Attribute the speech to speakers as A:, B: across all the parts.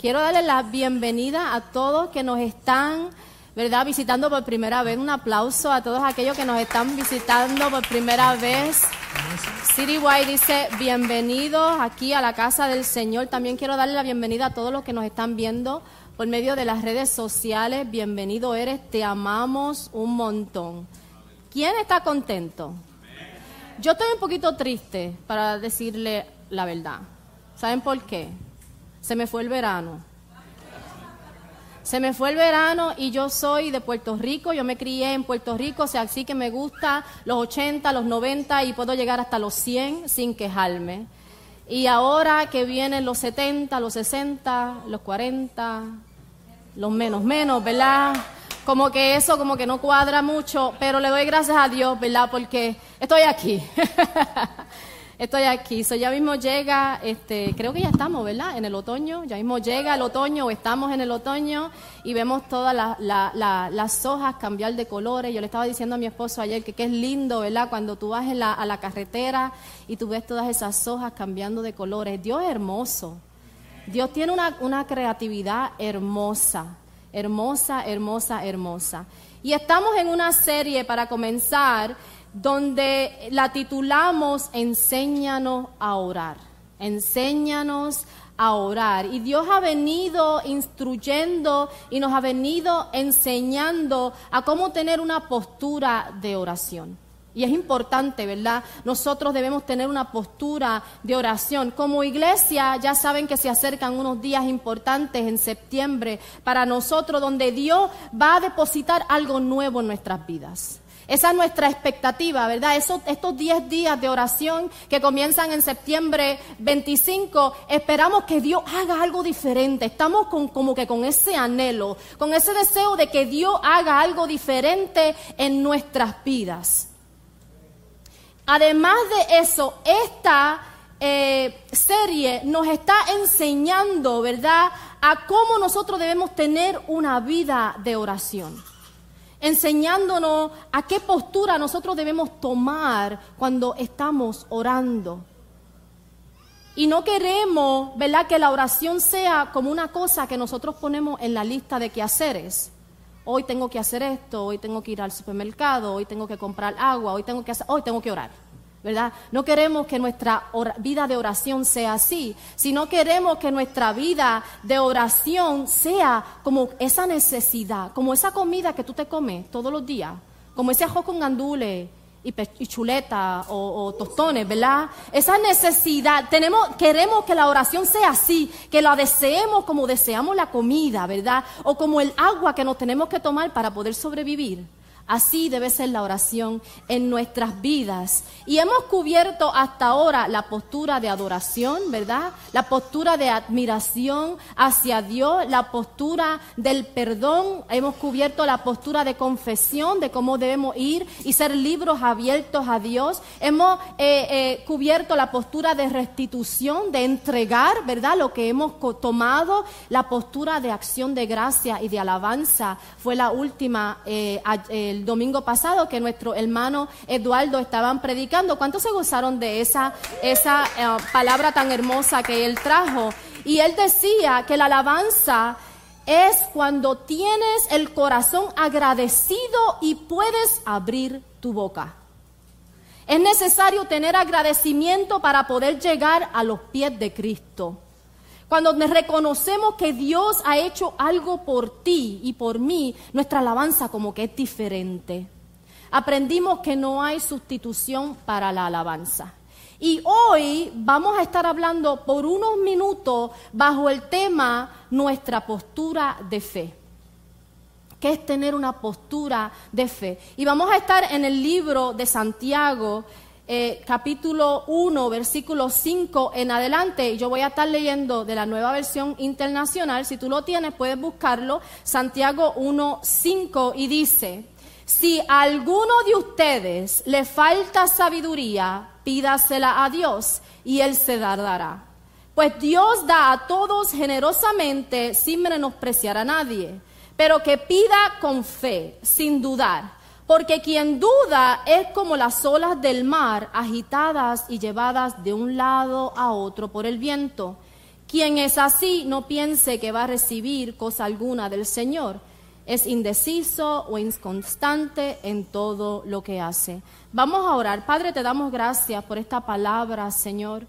A: Quiero darle la bienvenida a todos que nos están, ¿verdad?, visitando por primera vez. Un aplauso a todos aquellos que nos están visitando por primera vez. White dice, bienvenidos aquí a la casa del Señor. También quiero darle la bienvenida a todos los que nos están viendo por medio de las redes sociales. Bienvenido eres, te amamos un montón. ¿Quién está contento? Yo estoy un poquito triste para decirle la verdad. ¿Saben por qué? Se me fue el verano. Se me fue el verano y yo soy de Puerto Rico, yo me crié en Puerto Rico, o sea, así que me gusta los 80, los 90 y puedo llegar hasta los 100 sin quejarme. Y ahora que vienen los 70, los 60, los 40, los menos menos, ¿verdad? Como que eso como que no cuadra mucho, pero le doy gracias a Dios, ¿verdad? Porque estoy aquí. estoy aquí. So, ya mismo llega, este, creo que ya estamos, ¿verdad? En el otoño. Ya mismo llega el otoño o estamos en el otoño y vemos todas las hojas cambiar de colores. Yo le estaba diciendo a mi esposo ayer que, es lindo, ¿verdad? Cuando tú vas a la carretera y tú ves todas esas hojas cambiando de colores. Dios es hermoso. Dios tiene una, una creatividad hermosa, hermosa, hermosa, hermosa. Y estamos en una serie para comenzar donde la titulamos Enséñanos a orar. Enséñanos a orar. Y Dios ha venido instruyendo y nos ha venido enseñando a cómo tener una postura de oración. Y es importante, ¿verdad? Nosotros debemos tener una postura de oración. Como iglesia, ya saben que se acercan unos días importantes en septiembre para nosotros, donde Dios va a depositar algo nuevo en nuestras vidas. Esa es nuestra expectativa, ¿verdad? estos 10 días de oración que comienzan en septiembre 25, esperamos que Dios haga algo diferente. Estamos con, como que con ese anhelo, con ese deseo de que Dios haga algo diferente en nuestras vidas. Además de eso, esta eh, serie nos está enseñando, ¿verdad?, a cómo nosotros debemos tener una vida de oración enseñándonos a qué postura nosotros debemos tomar cuando estamos orando. Y no queremos, ¿verdad?, que la oración sea como una cosa que nosotros ponemos en la lista de quehaceres. Hoy tengo que hacer esto, hoy tengo que ir al supermercado, hoy tengo que comprar agua, hoy tengo que hacer, hoy tengo que orar. ¿Verdad? No queremos que nuestra vida de oración sea así, sino queremos que nuestra vida de oración sea como esa necesidad, como esa comida que tú te comes todos los días, como ese ajo con gandules y, chuleta o, tostones, ¿verdad? Esa necesidad, tenemos, queremos que la oración sea así, que la deseemos como deseamos la comida, ¿verdad? O como el agua que nos tenemos que tomar para poder sobrevivir. Así debe ser la oración en nuestras vidas. Y hemos cubierto hasta ahora la postura de adoración, ¿verdad? La postura de admiración hacia Dios, la postura del perdón. Hemos cubierto la postura de confesión, de cómo debemos ir y ser libros abiertos a Dios. Hemos eh, eh, cubierto la postura de restitución, de entregar, ¿verdad? Lo que hemos tomado. La postura de acción de gracia y de alabanza fue la última. Eh, el domingo pasado que nuestro hermano Eduardo estaban predicando. ¿Cuántos se gozaron de esa, esa eh, palabra tan hermosa que él trajo? Y él decía que la alabanza es cuando tienes el corazón agradecido y puedes abrir tu boca. Es necesario tener agradecimiento para poder llegar a los pies de Cristo. Cuando reconocemos que Dios ha hecho algo por ti y por mí, nuestra alabanza como que es diferente. Aprendimos que no hay sustitución para la alabanza. Y hoy vamos a estar hablando por unos minutos bajo el tema nuestra postura de fe. ¿Qué es tener una postura de fe? Y vamos a estar en el libro de Santiago, eh, capítulo 1, versículo 5 en adelante. Yo voy a estar leyendo de la nueva versión internacional. Si tú lo tienes, puedes buscarlo. Santiago 1, 5 y dice, si a alguno de ustedes le falta sabiduría, pídasela a Dios y Él se dará. Pues Dios da a todos generosamente sin menospreciar a nadie, pero que pida con fe, sin dudar porque quien duda es como las olas del mar agitadas y llevadas de un lado a otro por el viento. Quien es así, no piense que va a recibir cosa alguna del Señor. Es indeciso o inconstante en todo lo que hace. Vamos a orar. Padre, te damos gracias por esta palabra, Señor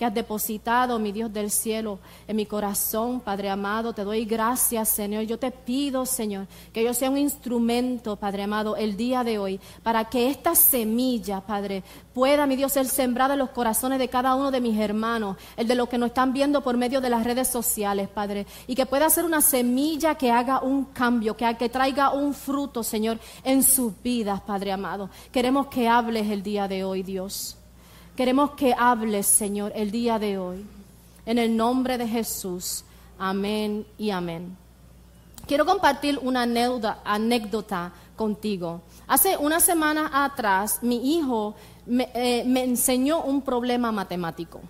A: que has depositado, mi Dios del cielo, en mi corazón, Padre amado. Te doy gracias, Señor. Yo te pido, Señor, que yo sea un instrumento, Padre amado, el día de hoy, para que esta semilla, Padre, pueda, mi Dios, ser sembrada en los corazones de cada uno de mis hermanos, el de los que nos están viendo por medio de las redes sociales, Padre, y que pueda ser una semilla que haga un cambio, que, que traiga un fruto, Señor, en sus vidas, Padre amado. Queremos que hables el día de hoy, Dios. Queremos que hables, Señor, el día de hoy. En el nombre de Jesús. Amén y amén. Quiero compartir una anécdota, contigo. Hace una semana atrás, mi hijo me, eh, me enseñó un problema matemático.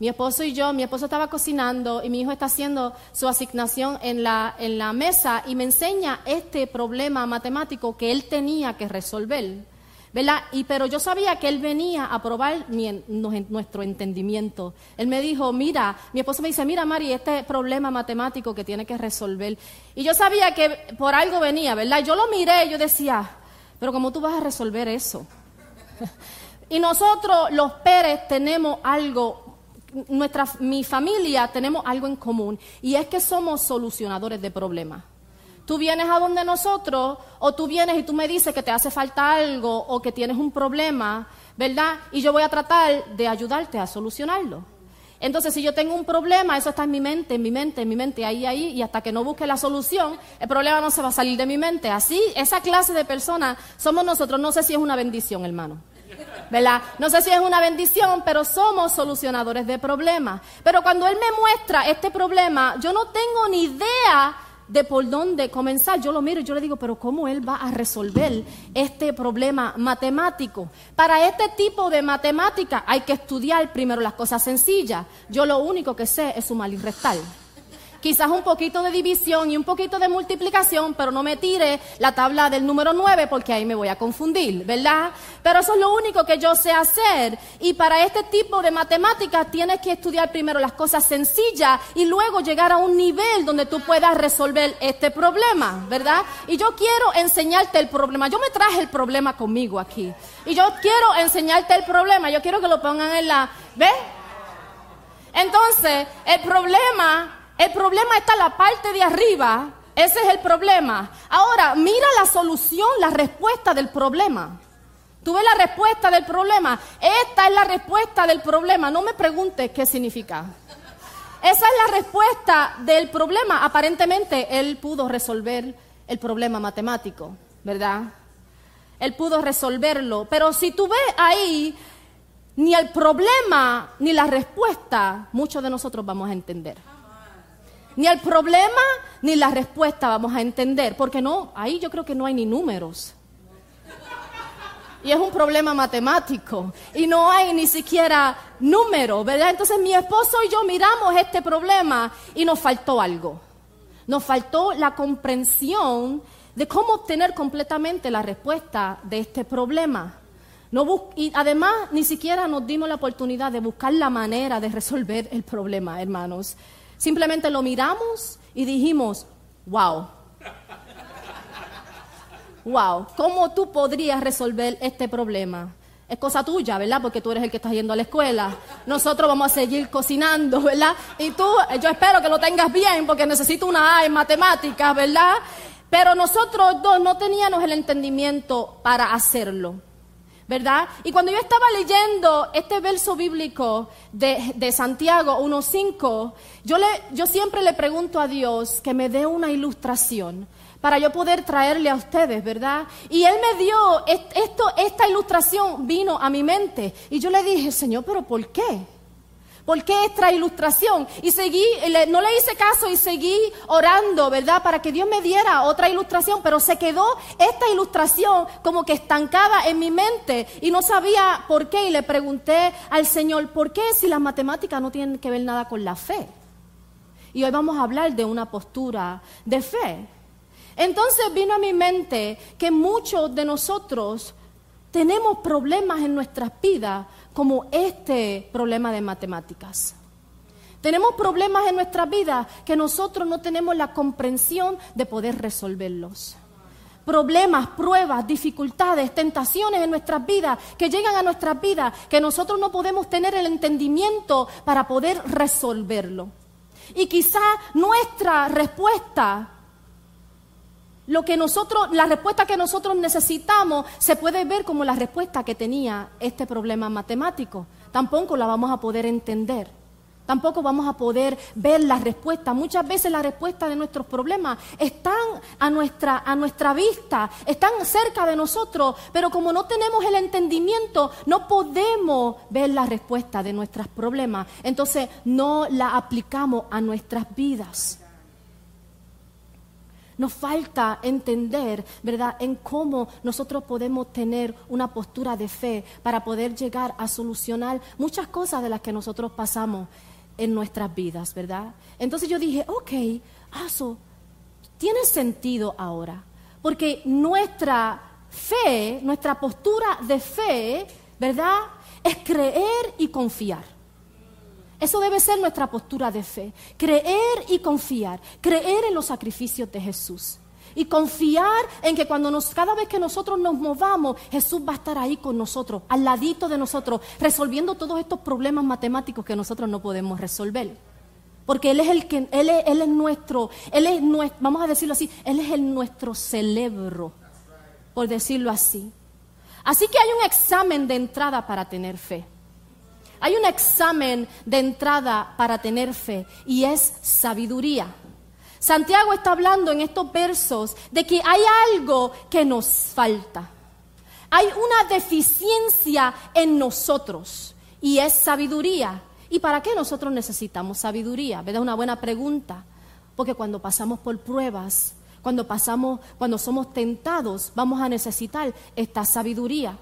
A: Mi esposo y yo, mi esposo estaba cocinando y mi hijo está haciendo su asignación en la, en la mesa y me enseña este problema matemático que él tenía que resolver. ¿Verdad? Y, pero yo sabía que él venía a probar nuestro entendimiento. Él me dijo, mira, mi esposo me dice, mira Mari, este problema matemático que tiene que resolver. Y yo sabía que por algo venía, ¿verdad? Yo lo miré y yo decía, pero ¿cómo tú vas a resolver eso? y nosotros, los Pérez, tenemos algo, nuestra, mi familia, tenemos algo en común, y es que somos solucionadores de problemas. Tú vienes a donde nosotros o tú vienes y tú me dices que te hace falta algo o que tienes un problema, ¿verdad? Y yo voy a tratar de ayudarte a solucionarlo. Entonces, si yo tengo un problema, eso está en mi mente, en mi mente, en mi mente, ahí, ahí, y hasta que no busque la solución, el problema no se va a salir de mi mente. Así, esa clase de personas somos nosotros. No sé si es una bendición, hermano. ¿verdad? No sé si es una bendición, pero somos solucionadores de problemas. Pero cuando Él me muestra este problema, yo no tengo ni idea de por dónde comenzar. Yo lo miro y yo le digo, pero ¿cómo él va a resolver este problema matemático? Para este tipo de matemática hay que estudiar primero las cosas sencillas. Yo lo único que sé es sumar y restar quizás un poquito de división y un poquito de multiplicación, pero no me tire la tabla del número 9 porque ahí me voy a confundir, ¿verdad? Pero eso es lo único que yo sé hacer. Y para este tipo de matemáticas tienes que estudiar primero las cosas sencillas y luego llegar a un nivel donde tú puedas resolver este problema, ¿verdad? Y yo quiero enseñarte el problema. Yo me traje el problema conmigo aquí. Y yo quiero enseñarte el problema. Yo quiero que lo pongan en la... ¿Ves? Entonces, el problema el problema está en la parte de arriba. Ese es el problema. Ahora, mira la solución, la respuesta del problema. Tú ves la respuesta del problema. Esta es la respuesta del problema. No me preguntes qué significa. Esa es la respuesta del problema. Aparentemente, él pudo resolver el problema matemático, ¿verdad? Él pudo resolverlo. Pero si tú ves ahí, ni el problema ni la respuesta, muchos de nosotros vamos a entender. Ni el problema ni la respuesta vamos a entender, porque no, ahí yo creo que no hay ni números. Y es un problema matemático. Y no hay ni siquiera número, ¿verdad? Entonces mi esposo y yo miramos este problema y nos faltó algo. Nos faltó la comprensión de cómo obtener completamente la respuesta de este problema. y además ni siquiera nos dimos la oportunidad de buscar la manera de resolver el problema, hermanos. Simplemente lo miramos y dijimos, wow. Wow, ¿cómo tú podrías resolver este problema? Es cosa tuya, ¿verdad? Porque tú eres el que está yendo a la escuela. Nosotros vamos a seguir cocinando, ¿verdad? Y tú, yo espero que lo tengas bien porque necesito una A en matemáticas, ¿verdad? Pero nosotros dos no teníamos el entendimiento para hacerlo. ¿Verdad? Y cuando yo estaba leyendo este verso bíblico de, de Santiago 1.5, yo, le, yo siempre le pregunto a Dios que me dé una ilustración para yo poder traerle a ustedes, ¿verdad? Y Él me dio, esto, esta ilustración vino a mi mente. Y yo le dije, Señor, pero ¿por qué? ¿Por qué esta ilustración? Y seguí, no le hice caso y seguí orando, ¿verdad? Para que Dios me diera otra ilustración, pero se quedó esta ilustración como que estancada en mi mente y no sabía por qué. Y le pregunté al Señor, ¿por qué si las matemáticas no tienen que ver nada con la fe? Y hoy vamos a hablar de una postura de fe. Entonces vino a mi mente que muchos de nosotros tenemos problemas en nuestras vidas como este problema de matemáticas. Tenemos problemas en nuestra vida que nosotros no tenemos la comprensión de poder resolverlos. Problemas, pruebas, dificultades, tentaciones en nuestras vidas que llegan a nuestras vidas que nosotros no podemos tener el entendimiento para poder resolverlo. Y quizá nuestra respuesta lo que nosotros, la respuesta que nosotros necesitamos se puede ver como la respuesta que tenía este problema matemático. Tampoco la vamos a poder entender. Tampoco vamos a poder ver la respuesta. Muchas veces la respuesta de nuestros problemas están a nuestra, a nuestra vista, están cerca de nosotros, pero como no tenemos el entendimiento, no podemos ver la respuesta de nuestros problemas. Entonces no la aplicamos a nuestras vidas. Nos falta entender, ¿verdad?, en cómo nosotros podemos tener una postura de fe para poder llegar a solucionar muchas cosas de las que nosotros pasamos en nuestras vidas, ¿verdad? Entonces yo dije, ok, eso tiene sentido ahora, porque nuestra fe, nuestra postura de fe, ¿verdad?, es creer y confiar. Eso debe ser nuestra postura de fe. Creer y confiar. Creer en los sacrificios de Jesús. Y confiar en que cuando nos, cada vez que nosotros nos movamos, Jesús va a estar ahí con nosotros, al ladito de nosotros, resolviendo todos estos problemas matemáticos que nosotros no podemos resolver. Porque Él es el que, Él es, nuestro, Él es nuestro, vamos a decirlo así, Él es el nuestro cerebro, por decirlo así. Así que hay un examen de entrada para tener fe. Hay un examen de entrada para tener fe y es sabiduría. Santiago está hablando en estos versos de que hay algo que nos falta. Hay una deficiencia en nosotros y es sabiduría. ¿Y para qué nosotros necesitamos sabiduría? ¿Verdad? Una buena pregunta. Porque cuando pasamos por pruebas, cuando pasamos, cuando somos tentados, vamos a necesitar esta sabiduría.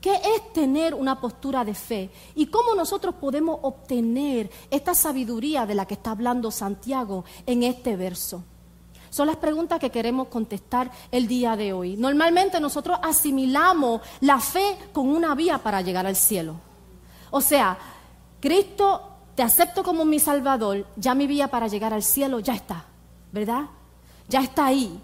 A: ¿Qué es tener una postura de fe? ¿Y cómo nosotros podemos obtener esta sabiduría de la que está hablando Santiago en este verso? Son las preguntas que queremos contestar el día de hoy. Normalmente nosotros asimilamos la fe con una vía para llegar al cielo. O sea, Cristo, te acepto como mi Salvador, ya mi vía para llegar al cielo ya está, ¿verdad? Ya está ahí.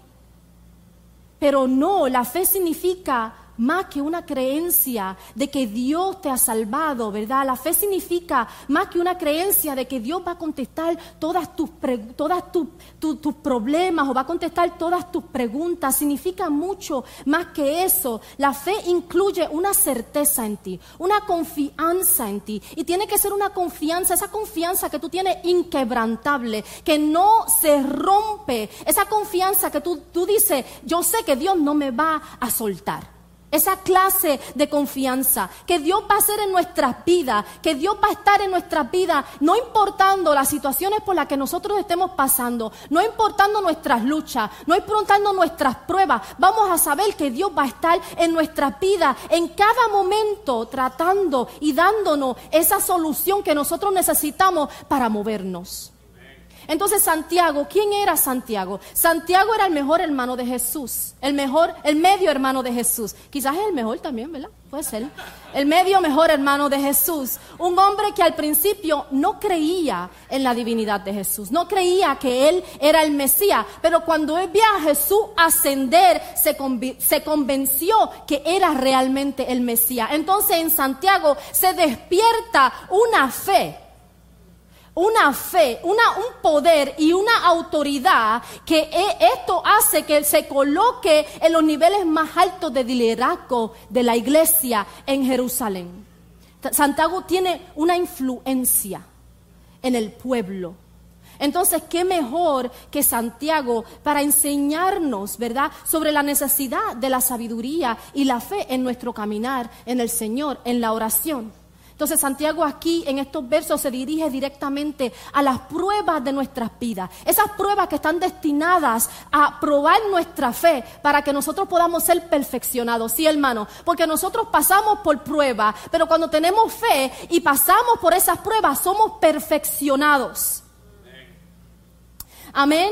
A: Pero no, la fe significa más que una creencia de que Dios te ha salvado, ¿verdad? La fe significa más que una creencia de que Dios va a contestar todas tus, todas tus problemas o va a contestar todas tus preguntas. Significa mucho más que eso. La fe incluye una certeza en ti, una confianza en ti. Y tiene que ser una confianza, esa confianza que tú tienes inquebrantable, que no se rompe. Esa confianza que tú, tú dices, yo sé que Dios no me va a soltar. Esa clase de confianza que Dios va a hacer en nuestras vidas, que Dios va a estar en nuestras vidas, no importando las situaciones por las que nosotros estemos pasando, no importando nuestras luchas, no importando nuestras pruebas, vamos a saber que Dios va a estar en nuestras vidas en cada momento tratando y dándonos esa solución que nosotros necesitamos para movernos. Entonces Santiago, ¿quién era Santiago? Santiago era el mejor hermano de Jesús, el mejor, el medio hermano de Jesús. Quizás es el mejor también, ¿verdad? Puede ser. El medio mejor hermano de Jesús. Un hombre que al principio no creía en la divinidad de Jesús, no creía que él era el Mesías, pero cuando él vio a Jesús ascender, se, se convenció que era realmente el Mesías. Entonces en Santiago se despierta una fe una fe, una, un poder y una autoridad que e, esto hace que se coloque en los niveles más altos de liderazgo de la iglesia en Jerusalén. Santiago tiene una influencia en el pueblo. Entonces, ¿qué mejor que Santiago para enseñarnos, verdad, sobre la necesidad de la sabiduría y la fe en nuestro caminar en el Señor, en la oración? Entonces Santiago aquí en estos versos se dirige directamente a las pruebas de nuestras vidas. Esas pruebas que están destinadas a probar nuestra fe para que nosotros podamos ser perfeccionados. Sí, hermano, porque nosotros pasamos por pruebas, pero cuando tenemos fe y pasamos por esas pruebas somos perfeccionados. Amén.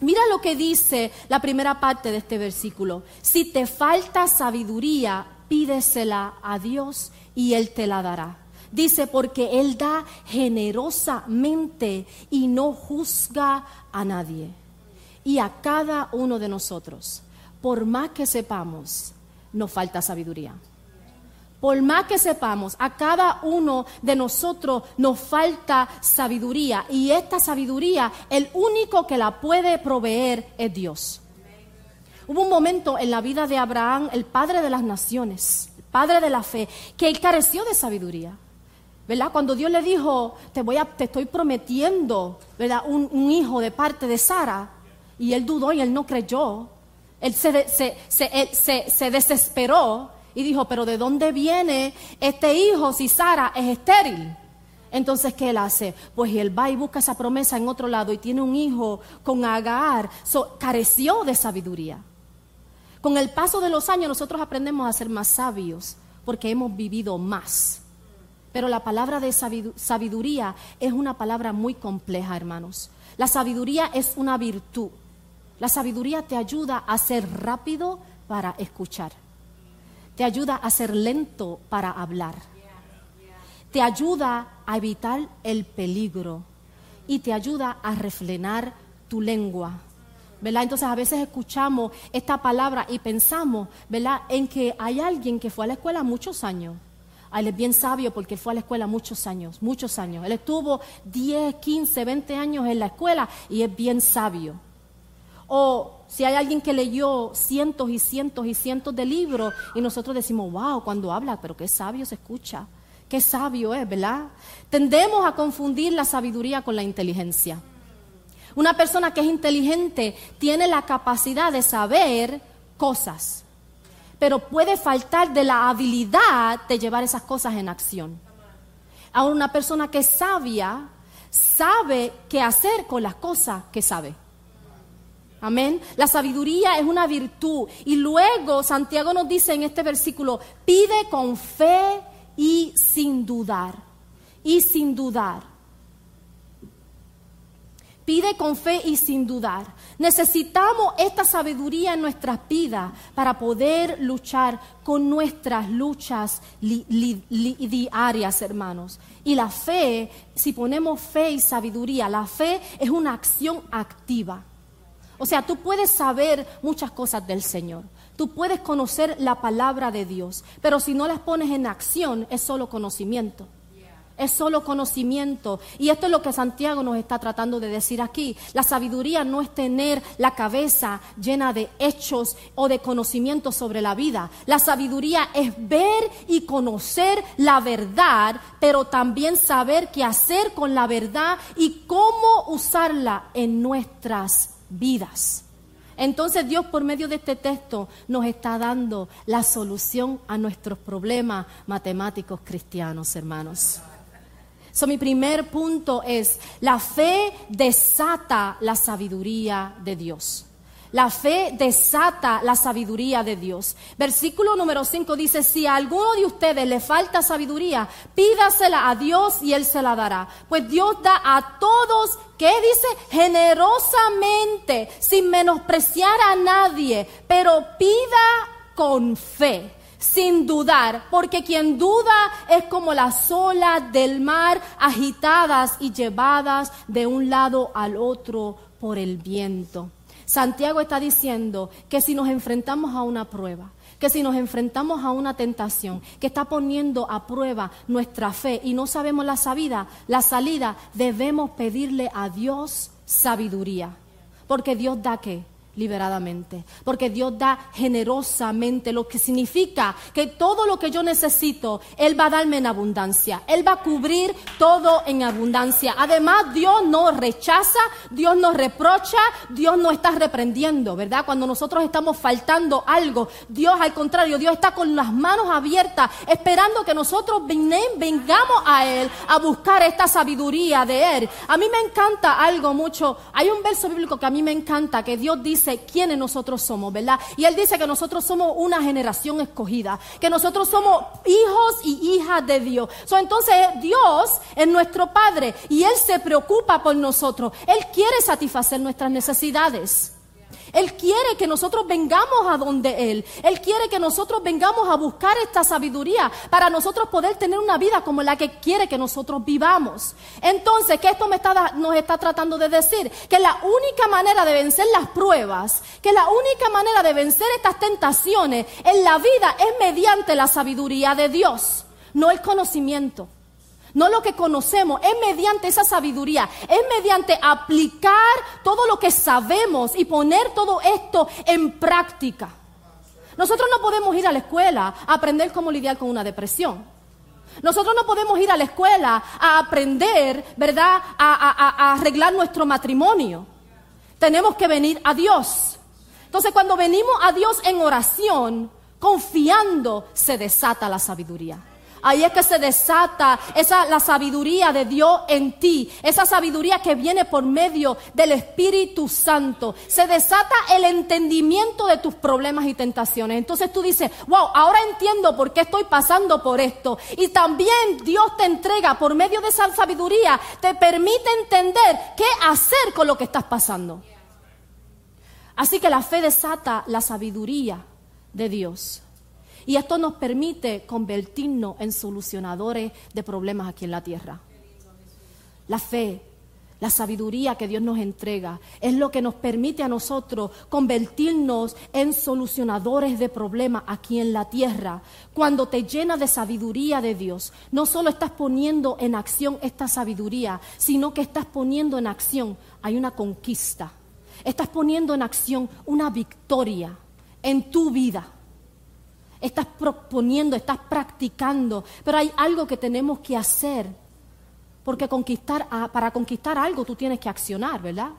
A: Mira lo que dice la primera parte de este versículo. Si te falta sabiduría, pídesela a Dios y Él te la dará. Dice, porque Él da generosamente y no juzga a nadie. Y a cada uno de nosotros, por más que sepamos, nos falta sabiduría. Por más que sepamos, a cada uno de nosotros nos falta sabiduría. Y esta sabiduría, el único que la puede proveer es Dios. Hubo un momento en la vida de Abraham, el padre de las naciones, el padre de la fe, que él careció de sabiduría. ¿verdad? Cuando Dios le dijo, te, voy a, te estoy prometiendo, ¿verdad? Un, hijo de parte de Sara, y él dudó y él no creyó, él se, se, desesperó y dijo, pero ¿de dónde viene este hijo si Sara es estéril? Entonces, ¿qué él hace? Pues él va y busca esa promesa en otro lado y tiene un hijo con Agar. careció de sabiduría. Con el paso de los años nosotros aprendemos a ser más sabios porque hemos vivido más. Pero la palabra de sabiduría es una palabra muy compleja, hermanos. La sabiduría es una virtud. La sabiduría te ayuda a ser rápido para escuchar. Te ayuda a ser lento para hablar. Te ayuda a evitar el peligro y te ayuda a refrenar tu lengua. ¿Verdad? Entonces a veces escuchamos esta palabra y pensamos, ¿verdad?, en que hay alguien que fue a la escuela muchos años él es bien sabio porque fue a la escuela muchos años, muchos años. Él estuvo 10, 15, 20 años en la escuela y es bien sabio. O si hay alguien que leyó cientos y cientos y cientos de libros y nosotros decimos, wow, cuando habla, pero qué sabio se escucha, qué sabio es, ¿verdad? Tendemos a confundir la sabiduría con la inteligencia. Una persona que es inteligente tiene la capacidad de saber cosas pero puede faltar de la habilidad de llevar esas cosas en acción. Ahora una persona que es sabia sabe qué hacer con las cosas que sabe. Amén. La sabiduría es una virtud. Y luego Santiago nos dice en este versículo, pide con fe y sin dudar. Y sin dudar. Pide con fe y sin dudar. Necesitamos esta sabiduría en nuestras vidas para poder luchar con nuestras luchas diarias, hermanos. Y la fe, si ponemos fe y sabiduría, la fe es una acción activa. O sea, tú puedes saber muchas cosas del Señor. Tú puedes conocer la palabra de Dios, pero si no las pones en acción es solo conocimiento es solo conocimiento. Y esto es lo que Santiago nos está tratando de decir aquí. La sabiduría no es tener la cabeza llena de hechos o de conocimiento sobre la vida. La sabiduría es ver y conocer la verdad, pero también saber qué hacer con la verdad y cómo usarla en nuestras vidas. Entonces Dios por medio de este texto nos está dando la solución a nuestros problemas matemáticos cristianos, hermanos. So, mi primer punto es, la fe desata la sabiduría de Dios. La fe desata la sabiduría de Dios. Versículo número 5 dice, si a alguno de ustedes le falta sabiduría, pídasela a Dios y Él se la dará. Pues Dios da a todos, ¿qué dice? Generosamente, sin menospreciar a nadie, pero pida con fe sin dudar, porque quien duda es como las olas del mar agitadas y llevadas de un lado al otro por el viento. Santiago está diciendo que si nos enfrentamos a una prueba, que si nos enfrentamos a una tentación que está poniendo a prueba nuestra fe y no sabemos la salida, la salida, debemos pedirle a Dios sabiduría, porque Dios da qué? Liberadamente, porque Dios da generosamente, lo que significa que todo lo que yo necesito, Él va a darme en abundancia, Él va a cubrir todo en abundancia. Además, Dios no rechaza, Dios no reprocha, Dios no está reprendiendo, ¿verdad? Cuando nosotros estamos faltando algo, Dios al contrario, Dios está con las manos abiertas, esperando que nosotros vengamos a Él a buscar esta sabiduría de Él. A mí me encanta algo mucho, hay un verso bíblico que a mí me encanta, que Dios dice, quiénes nosotros somos, ¿verdad? Y Él dice que nosotros somos una generación escogida, que nosotros somos hijos y hijas de Dios. entonces Dios es nuestro Padre y Él se preocupa por nosotros. Él quiere satisfacer nuestras necesidades. Él quiere que nosotros vengamos a donde Él. Él quiere que nosotros vengamos a buscar esta sabiduría para nosotros poder tener una vida como la que quiere que nosotros vivamos. Entonces, ¿qué esto me está, nos está tratando de decir? Que la única manera de vencer las pruebas, que la única manera de vencer estas tentaciones en la vida es mediante la sabiduría de Dios, no el conocimiento. No lo que conocemos, es mediante esa sabiduría, es mediante aplicar todo lo que sabemos y poner todo esto en práctica. Nosotros no podemos ir a la escuela a aprender cómo lidiar con una depresión. Nosotros no podemos ir a la escuela a aprender, ¿verdad?, a, arreglar nuestro matrimonio. Tenemos que venir a Dios. Entonces, cuando venimos a Dios en oración, confiando, se desata la sabiduría. Ahí es que se desata esa la sabiduría de Dios en ti, esa sabiduría que viene por medio del Espíritu Santo. Se desata el entendimiento de tus problemas y tentaciones. Entonces tú dices, "Wow, ahora entiendo por qué estoy pasando por esto." Y también Dios te entrega por medio de esa sabiduría, te permite entender qué hacer con lo que estás pasando. Así que la fe desata la sabiduría de Dios. Y esto nos permite convertirnos en solucionadores de problemas aquí en la tierra. La fe, la sabiduría que Dios nos entrega, es lo que nos permite a nosotros convertirnos en solucionadores de problemas aquí en la tierra. Cuando te llenas de sabiduría de Dios, no solo estás poniendo en acción esta sabiduría, sino que estás poniendo en acción, hay una conquista. Estás poniendo en acción una victoria en tu vida estás proponiendo, estás practicando, pero hay algo que tenemos que hacer. Porque conquistar para conquistar algo tú tienes que accionar, ¿verdad?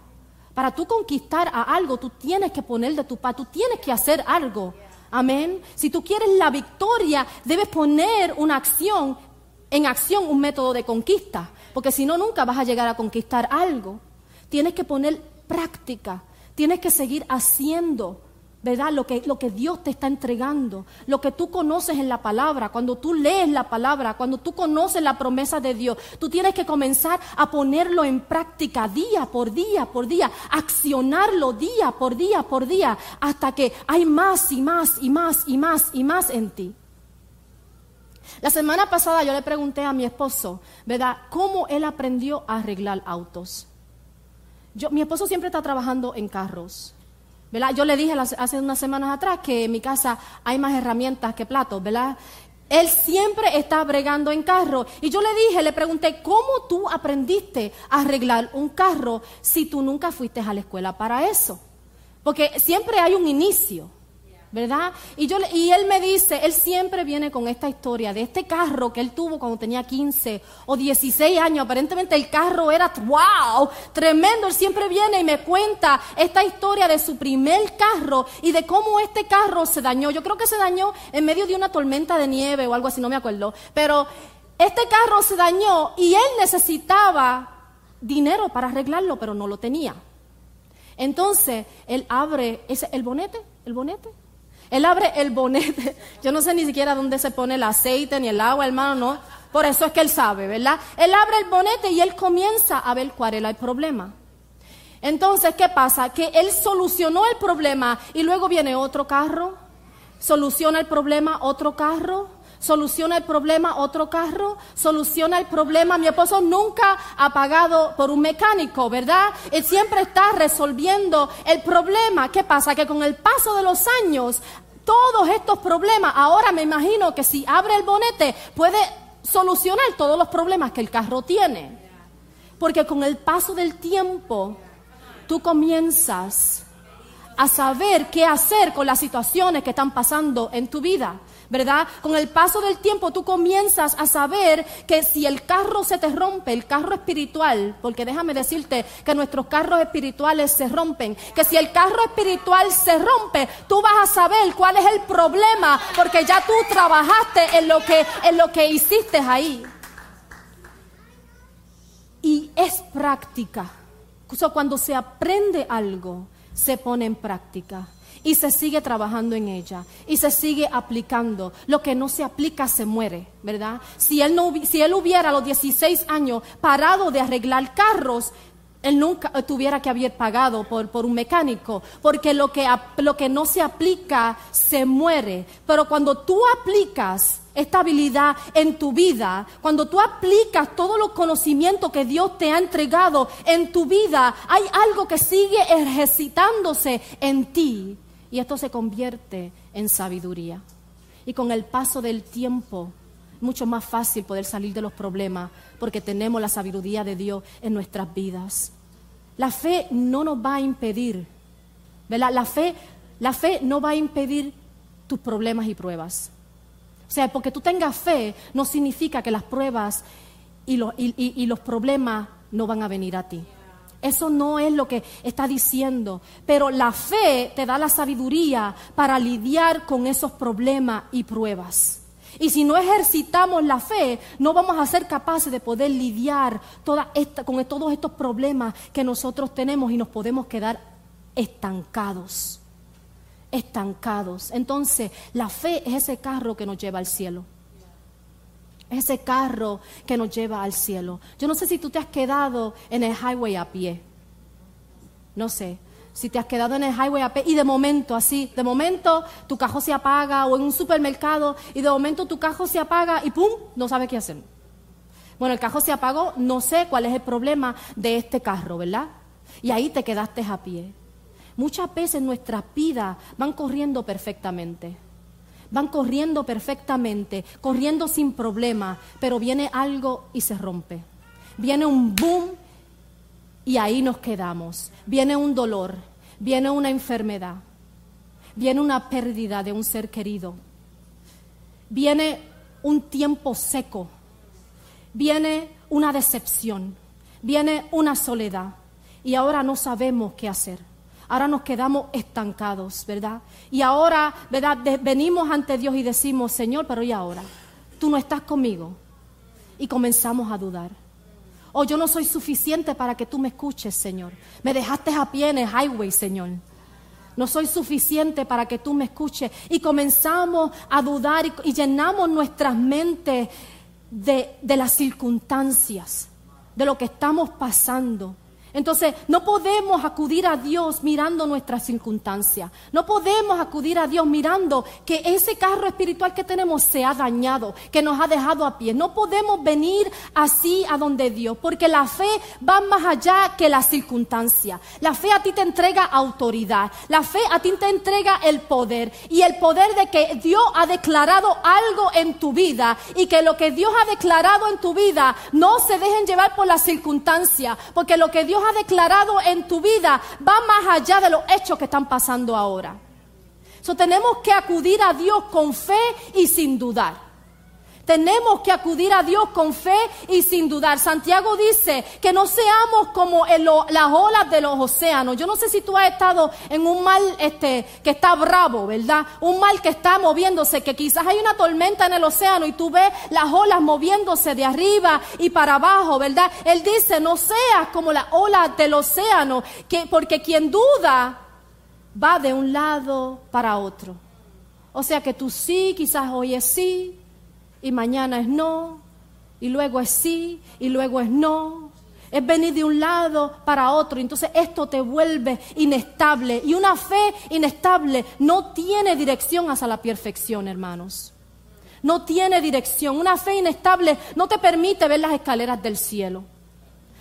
A: Para tú conquistar a algo tú tienes que poner de tu parte, tú tienes que hacer algo. Amén. Si tú quieres la victoria, debes poner una acción, en acción un método de conquista, porque si no nunca vas a llegar a conquistar algo. Tienes que poner práctica, tienes que seguir haciendo. ¿Verdad? Lo que, lo que Dios te está entregando, lo que tú conoces en la palabra, cuando tú lees la palabra, cuando tú conoces la promesa de Dios, tú tienes que comenzar a ponerlo en práctica día por día por día, accionarlo día por día por día, hasta que hay más y más y más y más y más en ti. La semana pasada yo le pregunté a mi esposo, ¿verdad?, cómo él aprendió a arreglar autos. Yo, mi esposo siempre está trabajando en carros. Yo le dije hace unas semanas atrás que en mi casa hay más herramientas que platos, ¿verdad? Él siempre está bregando en carro. Y yo le dije, le pregunté, ¿cómo tú aprendiste a arreglar un carro si tú nunca fuiste a la escuela para eso? Porque siempre hay un inicio. ¿Verdad? Y, yo, y él me dice, él siempre viene con esta historia de este carro que él tuvo cuando tenía 15 o 16 años. Aparentemente el carro era, wow, tremendo. Él siempre viene y me cuenta esta historia de su primer carro y de cómo este carro se dañó. Yo creo que se dañó en medio de una tormenta de nieve o algo así, no me acuerdo. Pero este carro se dañó y él necesitaba dinero para arreglarlo, pero no lo tenía. Entonces, él abre ese, el bonete, el bonete, él abre el bonete. Yo no sé ni siquiera dónde se pone el aceite ni el agua, hermano, no. Por eso es que él sabe, ¿verdad? Él abre el bonete y él comienza a ver cuál era el problema. Entonces, ¿qué pasa? Que él solucionó el problema y luego viene otro carro, soluciona el problema, otro carro, soluciona el problema otro carro, soluciona el problema. Mi esposo nunca ha pagado por un mecánico, ¿verdad? Él siempre está resolviendo el problema. ¿Qué pasa? Que con el paso de los años, todos estos problemas, ahora me imagino que si abre el bonete puede solucionar todos los problemas que el carro tiene. Porque con el paso del tiempo, tú comienzas a saber qué hacer con las situaciones que están pasando en tu vida. ¿Verdad? Con el paso del tiempo tú comienzas a saber que si el carro se te rompe, el carro espiritual, porque déjame decirte que nuestros carros espirituales se rompen, que si el carro espiritual se rompe, tú vas a saber cuál es el problema, porque ya tú trabajaste en lo que, en lo que hiciste ahí. Y es práctica. cuando se aprende algo, se pone en práctica y se sigue trabajando en ella y se sigue aplicando. Lo que no se aplica se muere, ¿verdad? Si él, no, si él hubiera a los 16 años parado de arreglar carros, él nunca tuviera que haber pagado por, por un mecánico, porque lo que, lo que no se aplica se muere. Pero cuando tú aplicas esta habilidad en tu vida, cuando tú aplicas todos los conocimientos que Dios te ha entregado en tu vida, hay algo que sigue ejercitándose en ti y esto se convierte en sabiduría. Y con el paso del tiempo, mucho más fácil poder salir de los problemas porque tenemos la sabiduría de Dios en nuestras vidas. La fe no nos va a impedir, ¿verdad? La fe, la fe no va a impedir tus problemas y pruebas. O sea, porque tú tengas fe no significa que las pruebas y los, y los problemas no van a venir a ti. Eso no es lo que está diciendo. Pero la fe te da la sabiduría para lidiar con esos problemas y pruebas. Y si no ejercitamos la fe, no vamos a ser capaces de poder lidiar con todos estos problemas que nosotros tenemos y nos podemos quedar estancados. Estancados. Entonces, la fe es ese carro que nos lleva al cielo. Es ese carro que nos lleva al cielo. Yo no sé si tú te has quedado en el highway a pie. No sé si te has quedado en el highway a pie y de momento, así, de momento tu cajón se apaga o en un supermercado y de momento tu cajón se apaga y ¡pum! No sabes qué hacer. Bueno, el cajón se apagó, no sé cuál es el problema de este carro, ¿verdad? Y ahí te quedaste a pie. Muchas veces nuestras vidas van corriendo perfectamente. Van corriendo perfectamente, corriendo sin problema, pero viene algo y se rompe. Viene un boom y ahí nos quedamos. Viene un dolor, viene una enfermedad, viene una pérdida de un ser querido, viene un tiempo seco, viene una decepción, viene una soledad y ahora no sabemos qué hacer. Ahora nos quedamos estancados, ¿verdad? Y ahora, ¿verdad? venimos ante Dios y decimos, Señor, pero ¿y ahora? Tú no estás conmigo. Y comenzamos a dudar. O oh, yo no soy suficiente para que tú me escuches, Señor. Me dejaste a pie en el highway, Señor. No soy suficiente para que tú me escuches. Y comenzamos a dudar y, llenamos nuestras mentes de, de las circunstancias, de lo que estamos pasando. Entonces, no podemos acudir a Dios mirando nuestras circunstancias. No podemos acudir a Dios mirando que ese carro espiritual que tenemos se ha dañado, que nos ha dejado a pie. No podemos venir así a donde Dios, porque la fe va más allá que la circunstancia. La fe a ti te entrega autoridad. La fe a ti te entrega el poder. Y el poder de que Dios ha declarado algo en tu vida y que lo que Dios ha declarado en tu vida no se dejen llevar por la circunstancia, porque lo que Dios ha declarado en tu vida va más allá de los hechos que están pasando ahora. So, tenemos que acudir a Dios con fe y sin dudar. Tenemos que acudir a Dios con fe y sin dudar. Santiago dice que no seamos como las olas de los océanos. Yo no sé si tú has estado en un mar este, que está bravo, ¿verdad? Un mar que está moviéndose, que quizás hay una tormenta en el océano y tú ves las olas moviéndose de arriba y para abajo, ¿verdad? Él dice, no seas como las olas del océano, que, porque quien duda va de un lado para otro. O sea que tú sí, quizás hoy sí, y mañana es no, y luego es sí, y luego es no. Es venir de un lado para otro. Entonces esto te vuelve inestable. Y una fe inestable no tiene dirección hacia la perfección, hermanos. No tiene dirección. Una fe inestable no te permite ver las escaleras del cielo.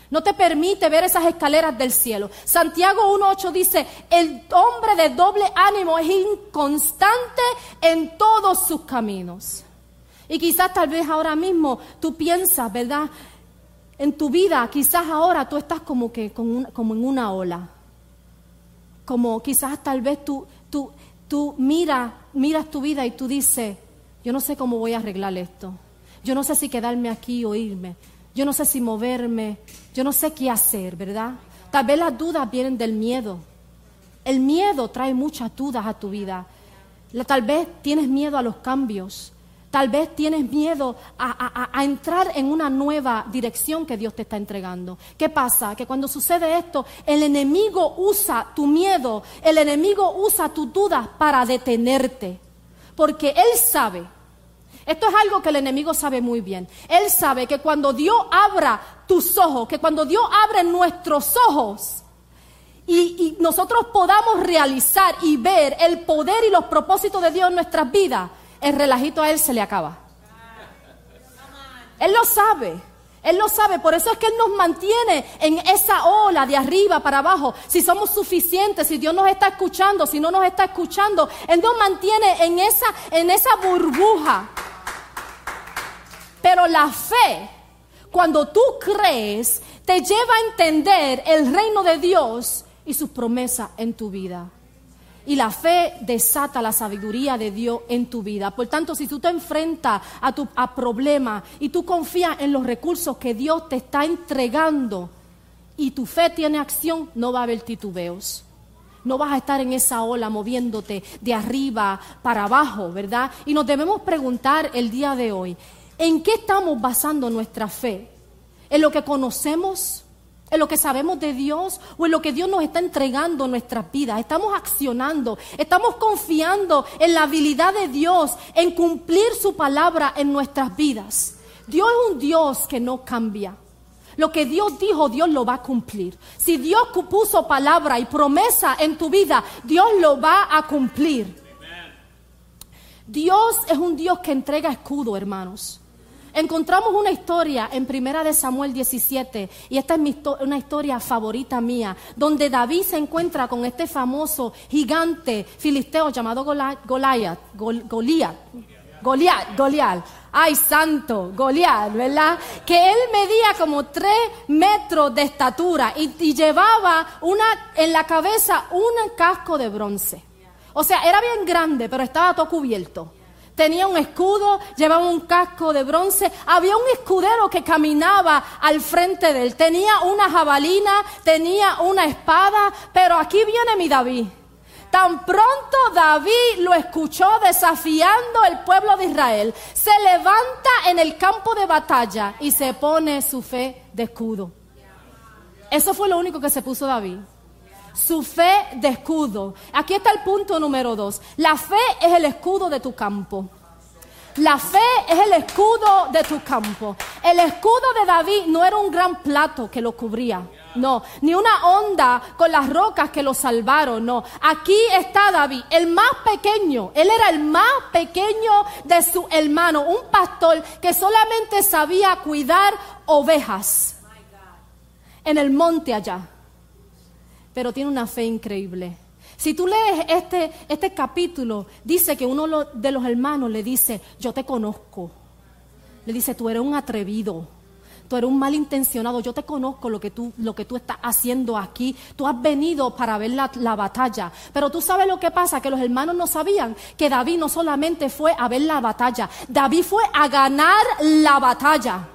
A: No te permite ver esas escaleras del cielo. Santiago 1.8 dice, el hombre de doble ánimo es inconstante en todos sus caminos. Y quizás tal vez ahora mismo tú piensas, ¿verdad? En tu vida, quizás ahora tú estás como que como en una ola. Como quizás tal vez tú, tú, tú miras, miras tu vida y tú dices, yo no sé cómo voy a arreglar esto. Yo no sé si quedarme aquí o irme. Yo no sé si moverme. Yo no sé qué hacer, ¿verdad? Tal vez las dudas vienen del miedo. El miedo trae muchas dudas a tu vida. Tal vez tienes miedo a los cambios. Tal vez tienes miedo a, entrar en una nueva dirección que Dios te está entregando. ¿Qué pasa? Que cuando sucede esto, el enemigo usa tu miedo, el enemigo usa tus dudas para detenerte. Porque Él sabe Esto es algo que el enemigo sabe muy bien. Él sabe que cuando Dios abra tus ojos, que cuando Dios abre nuestros ojos y, nosotros podamos realizar y ver el poder y los propósitos de Dios en nuestras vidas, el relajito a Él se le acaba. Él lo sabe. Él lo sabe, por eso es que Él nos mantiene en esa ola de arriba para abajo. Si somos suficientes, si Dios nos está escuchando, si no nos está escuchando, Él nos mantiene en esa, en esa burbuja. Pero la fe, cuando tú crees, te lleva a entender el reino de Dios y sus promesas en tu vida. Y la fe desata la sabiduría de Dios en tu vida. Por tanto, si tú te enfrentas a, a problemas y tú confías en los recursos que Dios te está entregando y tu fe tiene acción, no va a haber titubeos. No vas a estar en esa ola moviéndote de arriba para abajo, ¿verdad? Y nos debemos preguntar el día de hoy, ¿en qué estamos basando nuestra fe? ¿En lo que conocemos? En lo que sabemos de Dios o en lo que Dios nos está entregando en nuestras vidas. Estamos accionando, estamos confiando en la habilidad de Dios en cumplir su palabra en nuestras vidas. Dios es un Dios que no cambia. Lo que Dios dijo, Dios lo va a cumplir. Si Dios puso palabra y promesa en tu vida, Dios lo va a cumplir. Dios es un Dios que entrega escudo, hermanos. Encontramos una historia en Primera de Samuel 17 y esta es una historia favorita mía, donde David se encuentra con este famoso gigante filisteo llamado Goliat, Goliat, Goliat, Goliat. Ay, santo, Goliat, ¿verdad? Que él medía como tres metros de estatura y, y llevaba una, en la cabeza un casco de bronce. O sea, era bien grande, pero estaba todo cubierto tenía un escudo, llevaba un casco de bronce, había un escudero que caminaba al frente de él, tenía una jabalina, tenía una espada, pero aquí viene mi David. Tan pronto David lo escuchó desafiando el pueblo de Israel, se levanta en el campo de batalla y se pone su fe de escudo. Eso fue lo único que se puso David su fe de escudo. Aquí está el punto número dos. La fe es el escudo de tu campo. La fe es el escudo de tu campo. El escudo de David no era un gran plato que lo cubría. No, ni una onda con las rocas que lo salvaron, no. Aquí está David, el más pequeño. Él era el más pequeño de su hermano, un pastor que solamente sabía cuidar ovejas en el monte allá pero tiene una fe increíble. Si tú lees este, este capítulo, dice que uno de los hermanos le dice, yo te conozco. Le dice, tú eres un atrevido, tú eres un malintencionado, yo te conozco lo que tú, lo que tú estás haciendo aquí. Tú has venido para ver la, la batalla. Pero tú sabes lo que pasa, que los hermanos no sabían que David no solamente fue a ver la batalla, David fue a ganar la batalla.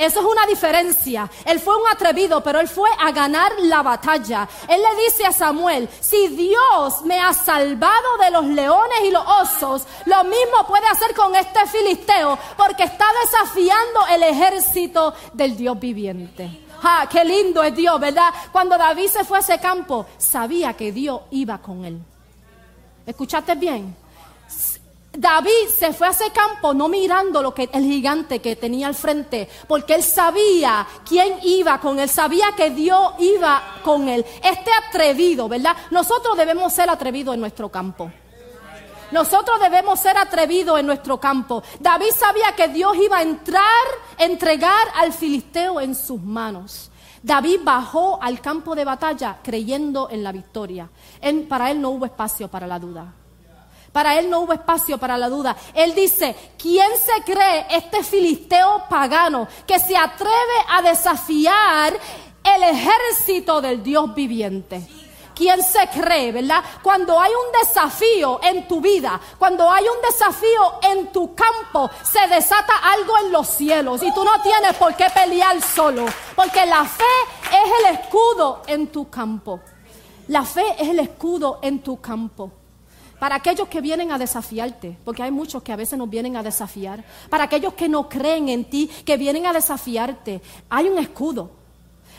A: Eso es una diferencia. Él fue un atrevido, pero él fue a ganar la batalla. Él le dice a Samuel, si Dios me ha salvado de los leones y los osos, lo mismo puede hacer con este filisteo, porque está desafiando el ejército del Dios viviente. ¡Ah, qué lindo es Dios, ¿verdad? Cuando David se fue a ese campo, sabía que Dios iba con él. ¿Escuchaste bien? David se fue a ese campo no mirando lo que el gigante que tenía al frente, porque él sabía quién iba con él, sabía que Dios iba con él. Este atrevido, ¿verdad? Nosotros debemos ser atrevidos en nuestro campo. Nosotros debemos ser atrevidos en nuestro campo. David sabía que Dios iba a entrar, entregar al filisteo en sus manos. David bajó al campo de batalla creyendo en la victoria. para él no hubo espacio para la duda. Para él no hubo espacio para la duda. Él dice, ¿quién se cree este filisteo pagano que se atreve a desafiar el ejército del Dios viviente? ¿Quién se cree, verdad? Cuando hay un desafío en tu vida, cuando hay un desafío en tu campo, se desata algo en los cielos y tú no tienes por qué pelear solo, porque la fe es el escudo en tu campo. La fe es el escudo en tu campo. Para aquellos que vienen a desafiarte, porque hay muchos que a veces nos vienen a desafiar. Para aquellos que no creen en ti, que vienen a desafiarte, hay un escudo.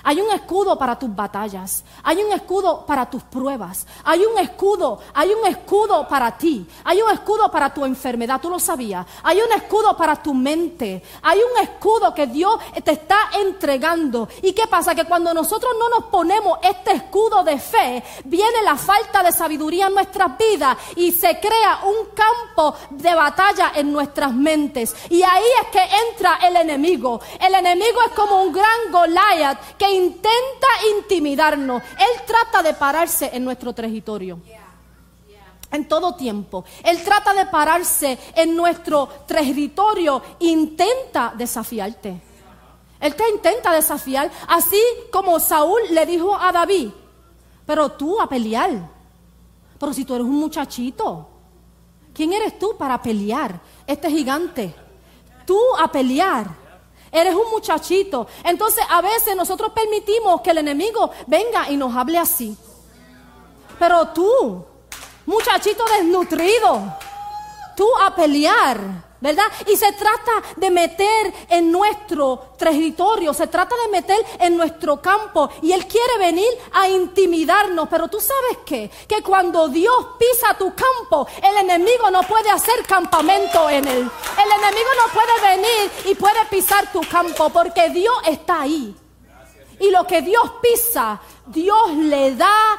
A: Hay un escudo para tus batallas. Hay un escudo para tus pruebas. Hay un escudo, hay un escudo para ti. Hay un escudo para tu enfermedad. Tú lo sabías. Hay un escudo para tu mente. Hay un escudo que Dios te está entregando. ¿Y qué pasa? Que cuando nosotros no nos ponemos este escudo de fe, viene la falta de sabiduría en nuestras vidas y se crea un campo de batalla en nuestras mentes. Y ahí es que entra el enemigo. El enemigo es como un gran Goliath que intenta intimidarnos. Él trata de pararse en nuestro territorio. En todo tiempo. Él trata de pararse en nuestro territorio. Intenta desafiarte. Él te intenta desafiar. Así como Saúl le dijo a David. Pero tú a pelear. Pero si tú eres un muchachito. ¿Quién eres tú para pelear? Este gigante. Tú a pelear. Eres un muchachito. Entonces a veces nosotros permitimos que el enemigo venga y nos hable así. Pero tú, muchachito desnutrido, tú a pelear. ¿Verdad? Y se trata de meter en nuestro territorio, se trata de meter en nuestro campo. Y Él quiere venir a intimidarnos. Pero tú sabes qué? Que cuando Dios pisa tu campo, el enemigo no puede hacer campamento en él. El enemigo no puede venir y puede pisar tu campo porque Dios está ahí. Y lo que Dios pisa, Dios le da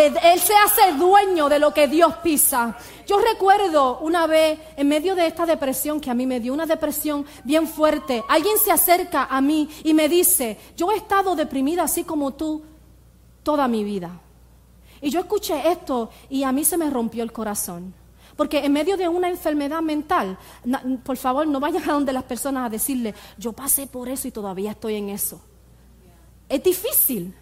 A: él se hace dueño de lo que Dios pisa. Yo recuerdo una vez, en medio de esta depresión que a mí me dio, una depresión bien fuerte, alguien se acerca a mí y me dice, yo he estado deprimida así como tú toda mi vida. Y yo escuché esto y a mí se me rompió el corazón. Porque en medio de una enfermedad mental, por favor, no vayan a donde las personas a decirle, yo pasé por eso y todavía estoy en eso. Es difícil.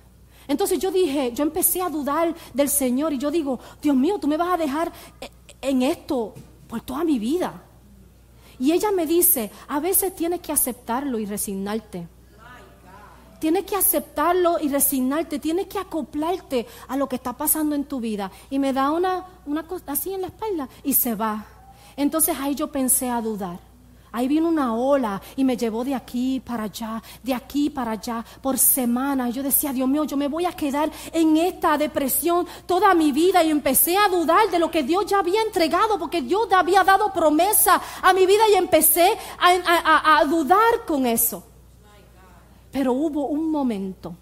A: Entonces yo dije, yo empecé a dudar del Señor y yo digo, Dios mío, tú me vas a dejar eh, en esto por toda mi vida. Y ella me dice, a veces tienes que aceptarlo y resignarte. Tienes que aceptarlo y resignarte, tienes que acoplarte a lo que está pasando en tu vida. Y me da una, una cosa así en la espalda y se va. Entonces ahí yo pensé a dudar. Ahí vino una ola y me llevó de aquí para allá, de aquí para allá, por semanas. Yo decía, Dios mío, yo me voy a quedar en esta depresión toda mi vida. Y empecé a dudar de lo que Dios ya había entregado, porque Dios había dado promesa a mi vida y empecé a, a dudar con eso. Pero hubo un momento,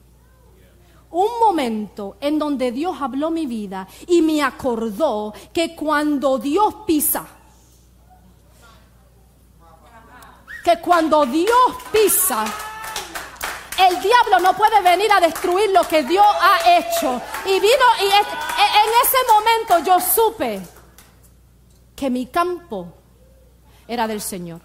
A: un momento en donde Dios habló mi vida y me acordó que cuando Dios pisa, que cuando Dios pisa, el diablo no puede venir a destruir lo que Dios ha hecho. Y vino y e, en ese momento yo supe que mi campo era del Señor.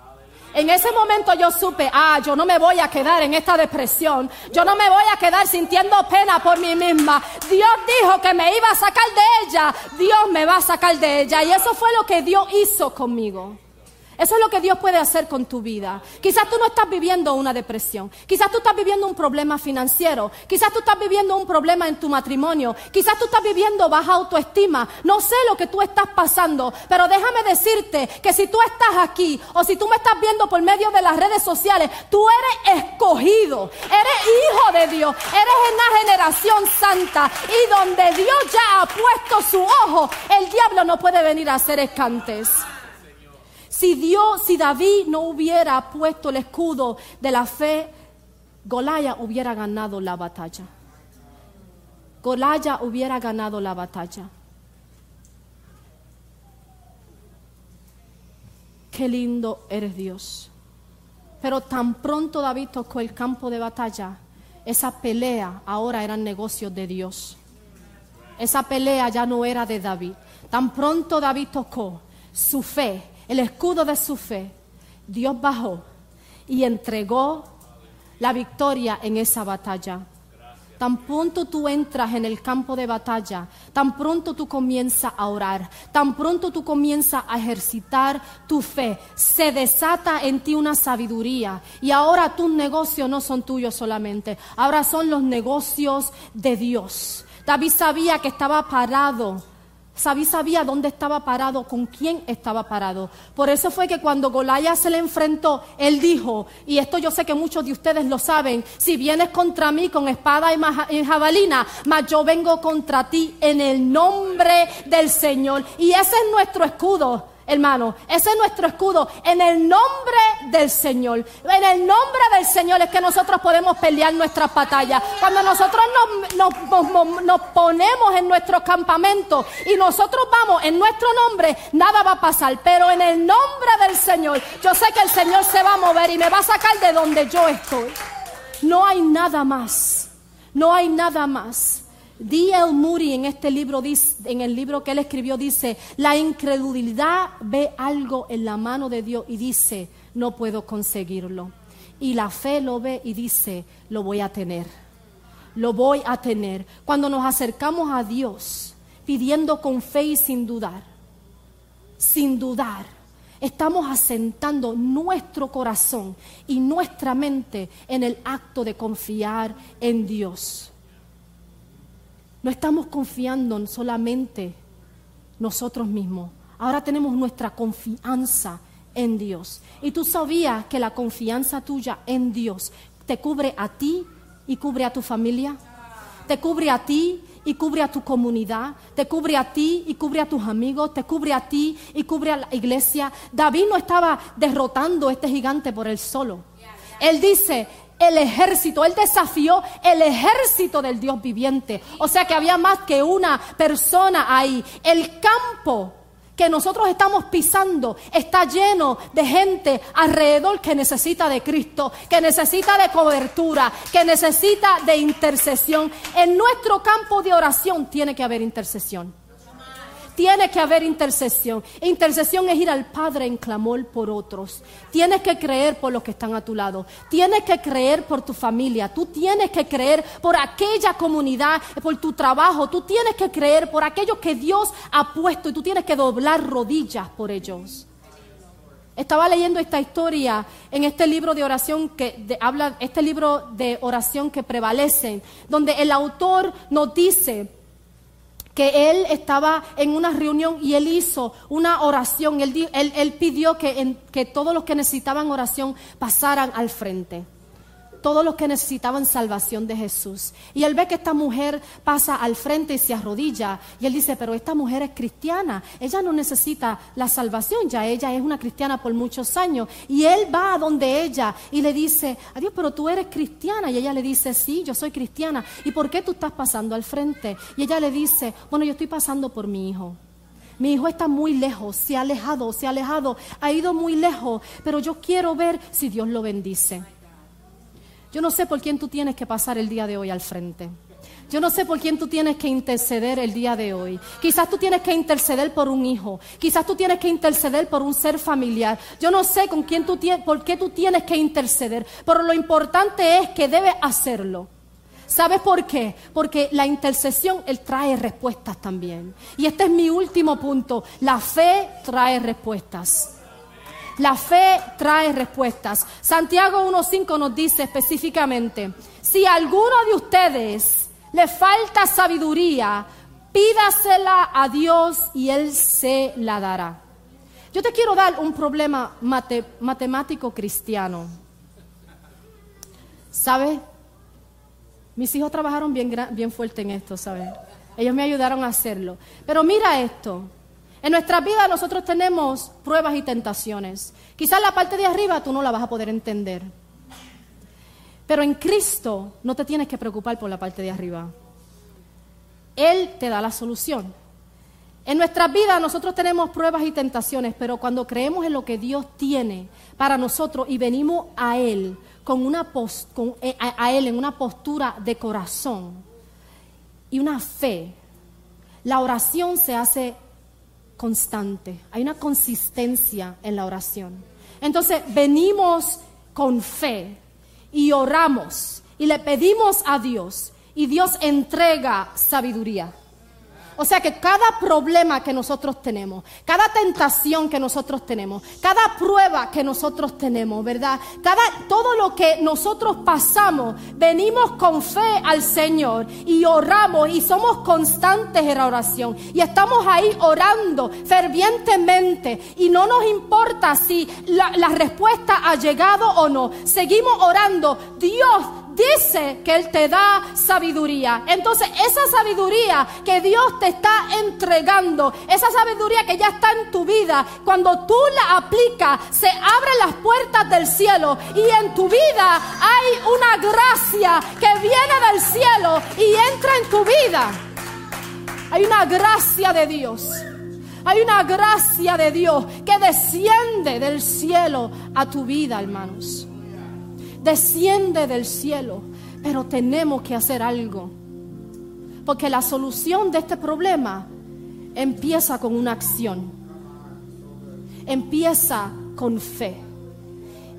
A: En ese momento yo supe, ah, yo no me voy a quedar en esta depresión, yo no me voy a quedar sintiendo pena por mí misma. Dios dijo que me iba a sacar de ella, Dios me va a sacar de ella. Y eso fue lo que Dios hizo conmigo. Eso es lo que Dios puede hacer con tu vida. Quizás tú no estás viviendo una depresión. Quizás tú estás viviendo un problema financiero. Quizás tú estás viviendo un problema en tu matrimonio. Quizás tú estás viviendo baja autoestima. No sé lo que tú estás pasando. Pero déjame decirte que si tú estás aquí o si tú me estás viendo por medio de las redes sociales, tú eres escogido. Eres hijo de Dios. Eres una generación santa. Y donde Dios ya ha puesto su ojo, el diablo no puede venir a hacer escantes. Si Dios, si David no hubiera puesto el escudo de la fe, Golaya hubiera ganado la batalla. Golaya hubiera ganado la batalla. Qué lindo eres Dios. Pero tan pronto David tocó el campo de batalla, esa pelea ahora eran negocios de Dios. Esa pelea ya no era de David. Tan pronto David tocó su fe, el escudo de su fe, Dios bajó y entregó la victoria en esa batalla. Tan pronto tú entras en el campo de batalla, tan pronto tú comienzas a orar, tan pronto tú comienzas a ejercitar tu fe, se desata en ti una sabiduría. Y ahora tus negocios no son tuyos solamente, ahora son los negocios de Dios. David sabía que estaba parado Sabí sabía dónde estaba parado, con quién estaba parado. Por eso fue que cuando Golaya se le enfrentó, él dijo, y esto yo sé que muchos de ustedes lo saben, si vienes contra mí con espada y jabalina, mas yo vengo contra ti en el nombre del Señor. Y ese es nuestro escudo. Hermano, ese es nuestro escudo. En el nombre del Señor. En el nombre del Señor es que nosotros podemos pelear nuestras batallas. Cuando nosotros nos, ponemos en nuestro campamento y nosotros vamos en nuestro nombre, nada va a pasar. Pero en el nombre del Señor, yo sé que el Señor se va a mover y me va a sacar de donde yo estoy. No hay nada más. No hay nada más. D.L. Moody en este libro, en el libro que él escribió, dice, la incredulidad ve algo en la mano de Dios y dice, no puedo conseguirlo. Y la fe lo ve y dice, lo voy a tener. Lo voy a tener. Cuando nos acercamos a Dios, pidiendo con fe y sin dudar, sin dudar, estamos asentando nuestro corazón y nuestra mente en el acto de confiar en Dios. No estamos confiando solamente nosotros mismos. Ahora tenemos nuestra confianza en Dios. Y tú sabías que la confianza tuya en Dios te cubre a ti y cubre a tu familia. Te cubre a ti y cubre a tu comunidad, te cubre a ti y cubre a tus amigos, te cubre a ti y cubre a la iglesia. David no estaba derrotando a este gigante por él solo. Él dice, el ejército, él desafió el ejército del Dios viviente. O sea que había más que una persona ahí. El campo que nosotros estamos pisando está lleno de gente alrededor que necesita de Cristo, que necesita de cobertura, que necesita de intercesión. En nuestro campo de oración tiene que haber intercesión. Tiene que haber intercesión. Intercesión es ir al Padre en clamor por otros. Tienes que creer por los que están a tu lado. Tienes que creer por tu familia. Tú tienes que creer por aquella comunidad, por tu trabajo. Tú tienes que creer por aquellos que Dios ha puesto y tú tienes que doblar rodillas por ellos. Estaba leyendo esta historia en este libro de oración que habla, este libro de oración que prevalecen, donde el autor nos dice que él estaba en una reunión y él hizo una oración. Él, pidió que todos los que necesitaban oración pasaran al frente todos los que necesitaban salvación de Jesús. Y él ve que esta mujer pasa al frente y se arrodilla. Y él dice, pero esta mujer es cristiana. Ella no necesita la salvación, ya ella es una cristiana por muchos años. Y él va a donde ella y le dice, adiós, pero tú eres cristiana. Y ella le dice, sí, yo soy cristiana. ¿Y por qué tú estás pasando al frente? Y ella le dice, bueno, yo estoy pasando por mi hijo. Mi hijo está muy lejos, se ha alejado, se ha alejado, ha ido muy lejos, pero yo quiero ver si Dios lo bendice. Yo no sé por quién tú tienes que pasar el día de hoy al frente. Yo no sé por quién tú tienes que interceder el día de hoy. Quizás tú tienes que interceder por un hijo. Quizás tú tienes que interceder por un ser familiar. Yo no sé con quién tú por qué tú tienes que interceder. Pero lo importante es que debes hacerlo. ¿Sabes por qué? Porque la intercesión él trae respuestas también. Y este es mi último punto. La fe trae respuestas. La fe trae respuestas. Santiago 1.5 nos dice específicamente, si a alguno de ustedes le falta sabiduría, pídasela a Dios y Él se la dará. Yo te quiero dar un problema matemático cristiano. ¿Sabes? Mis hijos trabajaron bien, bien fuerte en esto, ¿sabes? Ellos me ayudaron a hacerlo. Pero mira esto. En nuestra vida nosotros tenemos pruebas y tentaciones. Quizás la parte de arriba tú no la vas a poder entender. Pero en Cristo no te tienes que preocupar por la parte de arriba. Él te da la solución. En nuestra vida nosotros tenemos pruebas y tentaciones, pero cuando creemos en lo que Dios tiene para nosotros y venimos a Él con una eh, a Él en una postura de corazón y una fe, la oración se hace constante, hay una consistencia en la oración. Entonces venimos con fe y oramos y le pedimos a Dios y Dios entrega sabiduría. O sea que cada problema que nosotros tenemos, cada tentación que nosotros tenemos, cada prueba que nosotros tenemos, ¿verdad? Cada todo lo que nosotros pasamos, venimos con fe al Señor y oramos y somos constantes en la oración y estamos ahí orando fervientemente y no nos importa si la, la respuesta ha llegado o no. Seguimos orando. Dios dice que Él te da sabiduría. Entonces, esa sabiduría que Dios te está entregando, esa sabiduría que ya está en tu vida, cuando tú la aplicas, se abren las puertas del cielo y en tu vida hay una gracia que viene del cielo y entra en tu vida. Hay una gracia de Dios. Hay una gracia de Dios que desciende del cielo a tu vida, hermanos desciende del cielo, pero tenemos que hacer algo. Porque la solución de este problema empieza con una acción. Empieza con fe.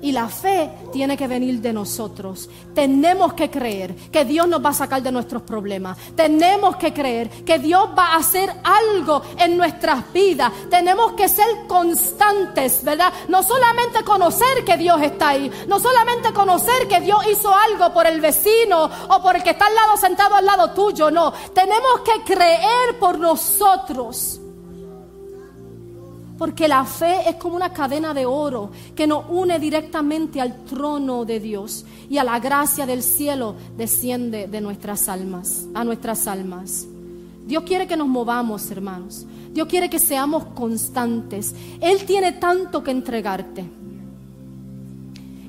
A: Y la fe tiene que venir de nosotros. Tenemos que creer que Dios nos va a sacar de nuestros problemas. Tenemos que creer que Dios va a hacer algo en nuestras vidas. Tenemos que ser constantes, ¿verdad? No solamente conocer que Dios está ahí. No solamente conocer que Dios hizo algo por el vecino o por el que está al lado sentado al lado tuyo. No. Tenemos que creer por nosotros. Porque la fe es como una cadena de oro que nos une directamente al trono de Dios y a la gracia del cielo desciende de nuestras almas, a nuestras almas. Dios quiere que nos movamos, hermanos. Dios quiere que seamos constantes. Él tiene tanto que entregarte.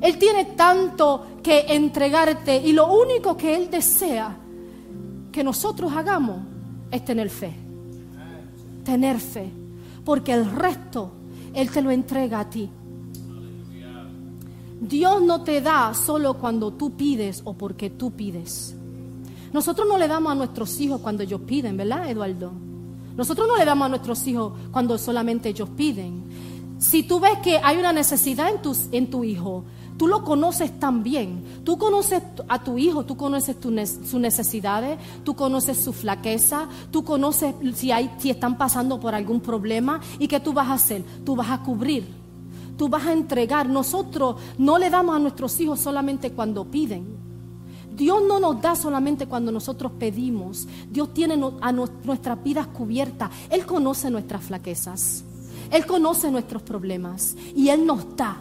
A: Él tiene tanto que entregarte y lo único que Él desea que nosotros hagamos es tener fe. Tener fe porque el resto Él te lo entrega a ti. Dios no te da solo cuando tú pides o porque tú pides. Nosotros no le damos a nuestros hijos cuando ellos piden, ¿verdad, Eduardo? Nosotros no le damos a nuestros hijos cuando solamente ellos piden. Si tú ves que hay una necesidad en tu, en tu hijo, Tú lo conoces tan bien. Tú conoces a tu hijo, tú conoces sus necesidades, tú conoces su flaqueza, tú conoces si, están pasando por algún problema. ¿Y qué tú vas a hacer? Tú vas a cubrir, tú vas a entregar. Nosotros no le damos a nuestros hijos solamente cuando piden. Dios no nos da solamente cuando nosotros pedimos. Dios tiene a nuestras vidas cubiertas. Él conoce nuestras flaquezas. Él conoce nuestros problemas. Y Él nos da.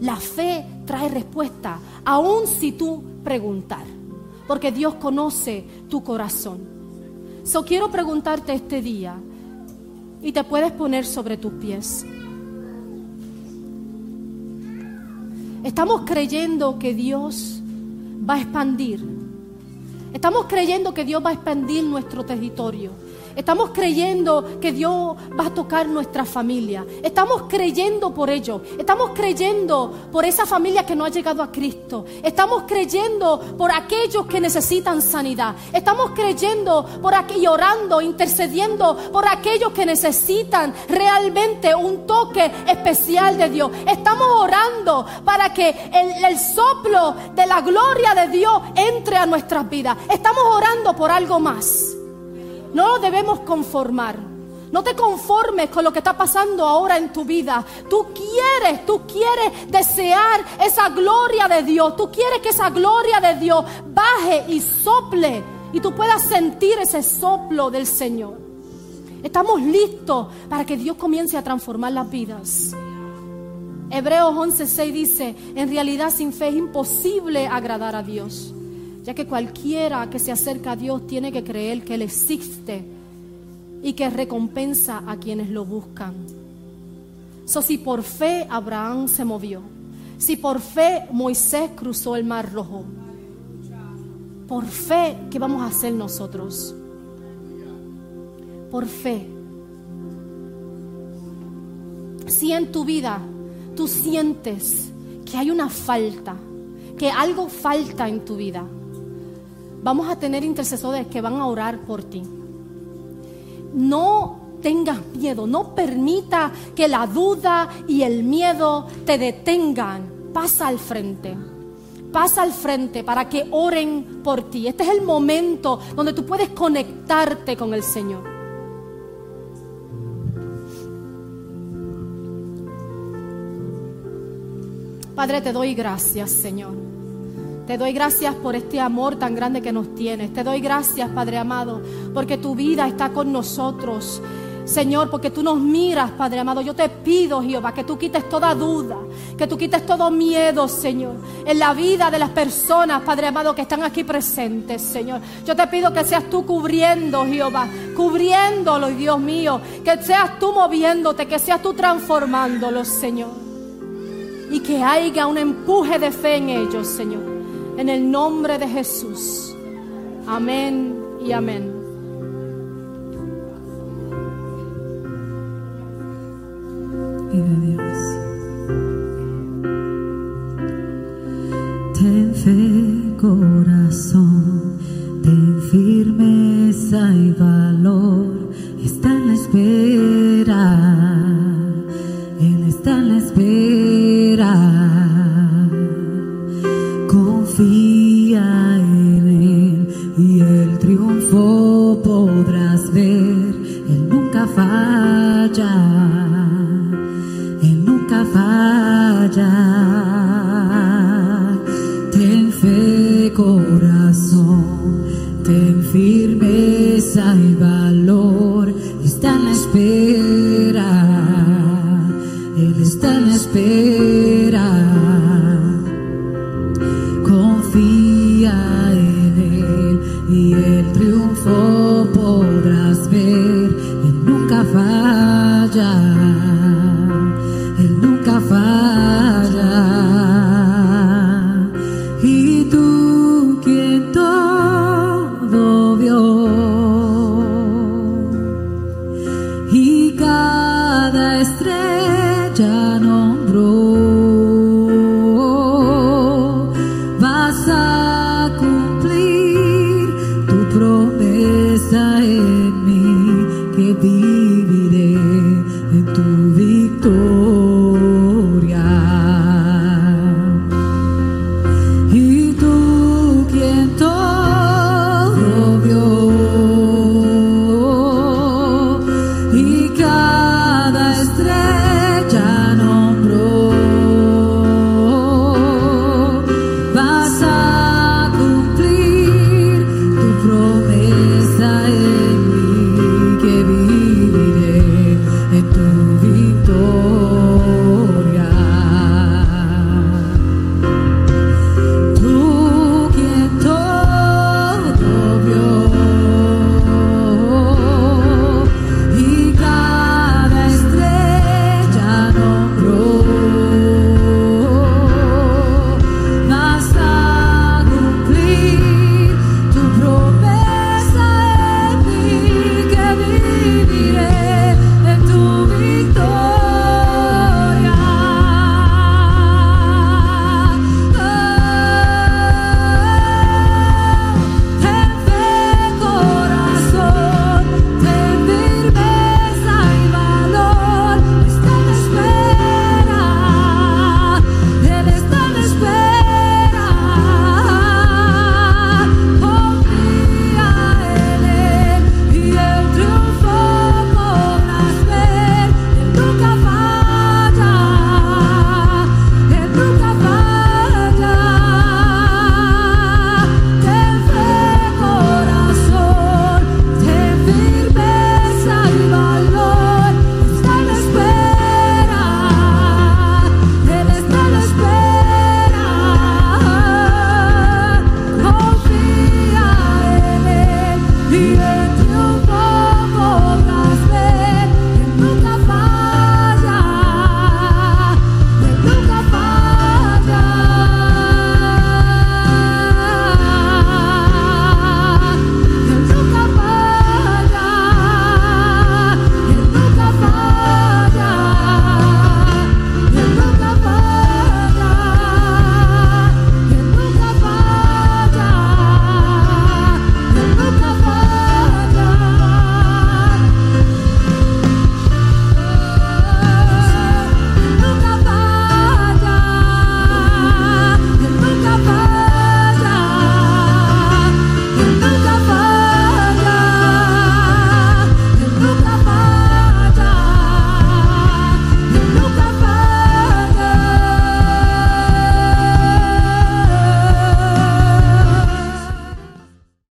A: La fe trae respuesta, aun si tú preguntar, porque Dios conoce tu corazón. So quiero preguntarte este día y te puedes poner sobre tus pies. Estamos creyendo que Dios va a expandir. Estamos creyendo que Dios va a expandir nuestro territorio. Estamos creyendo que Dios va a tocar nuestra familia. Estamos creyendo por ello. Estamos creyendo por esa familia que no ha llegado a Cristo. Estamos creyendo por aquellos que necesitan sanidad. Estamos creyendo por aquí, orando, intercediendo por aquellos que necesitan realmente un toque especial de Dios. Estamos orando para que el soplo de la gloria de Dios entre a nuestras vidas. Estamos orando por algo más. No debemos conformar. No te conformes con lo que está pasando ahora en tu vida. Tú quieres, tú quieres desear esa gloria de Dios. Tú quieres que esa gloria de Dios baje y sople y tú puedas sentir ese soplo del Señor. Estamos listos para que Dios comience a transformar las vidas. Hebreos 11:6 dice, en realidad sin fe es imposible agradar a Dios ya que cualquiera que se acerca a Dios tiene que creer que Él existe y que recompensa a quienes lo buscan. So, si por fe Abraham se movió, si por fe Moisés cruzó el mar rojo, por fe, ¿qué vamos a hacer nosotros? Por fe. Si en tu vida tú sientes que hay una falta, que algo falta en tu vida, Vamos a tener intercesores que van a orar por ti. No tengas miedo, no permita que la duda y el miedo te detengan. Pasa al frente. Pasa al frente para que oren por ti. Este es el momento donde tú puedes conectarte con el Señor. Padre, te doy gracias, Señor. Te doy gracias por este amor tan grande que nos tienes. Te doy gracias, Padre amado, porque tu vida está con nosotros. Señor, porque tú nos miras, Padre amado. Yo te pido, Jehová, que tú quites toda duda, que tú quites todo miedo, Señor, en la vida de las personas, Padre amado, que están aquí presentes, Señor. Yo te pido que seas tú cubriendo, Jehová, cubriéndolo, Dios mío, que seas tú moviéndote, que seas tú transformándolo, Señor. Y que haya un empuje de fe en ellos, Señor. En el nombre de Jesús. Amén y amén.
B: Ten fe, corazón, ten firmeza y valor. Está en la espera,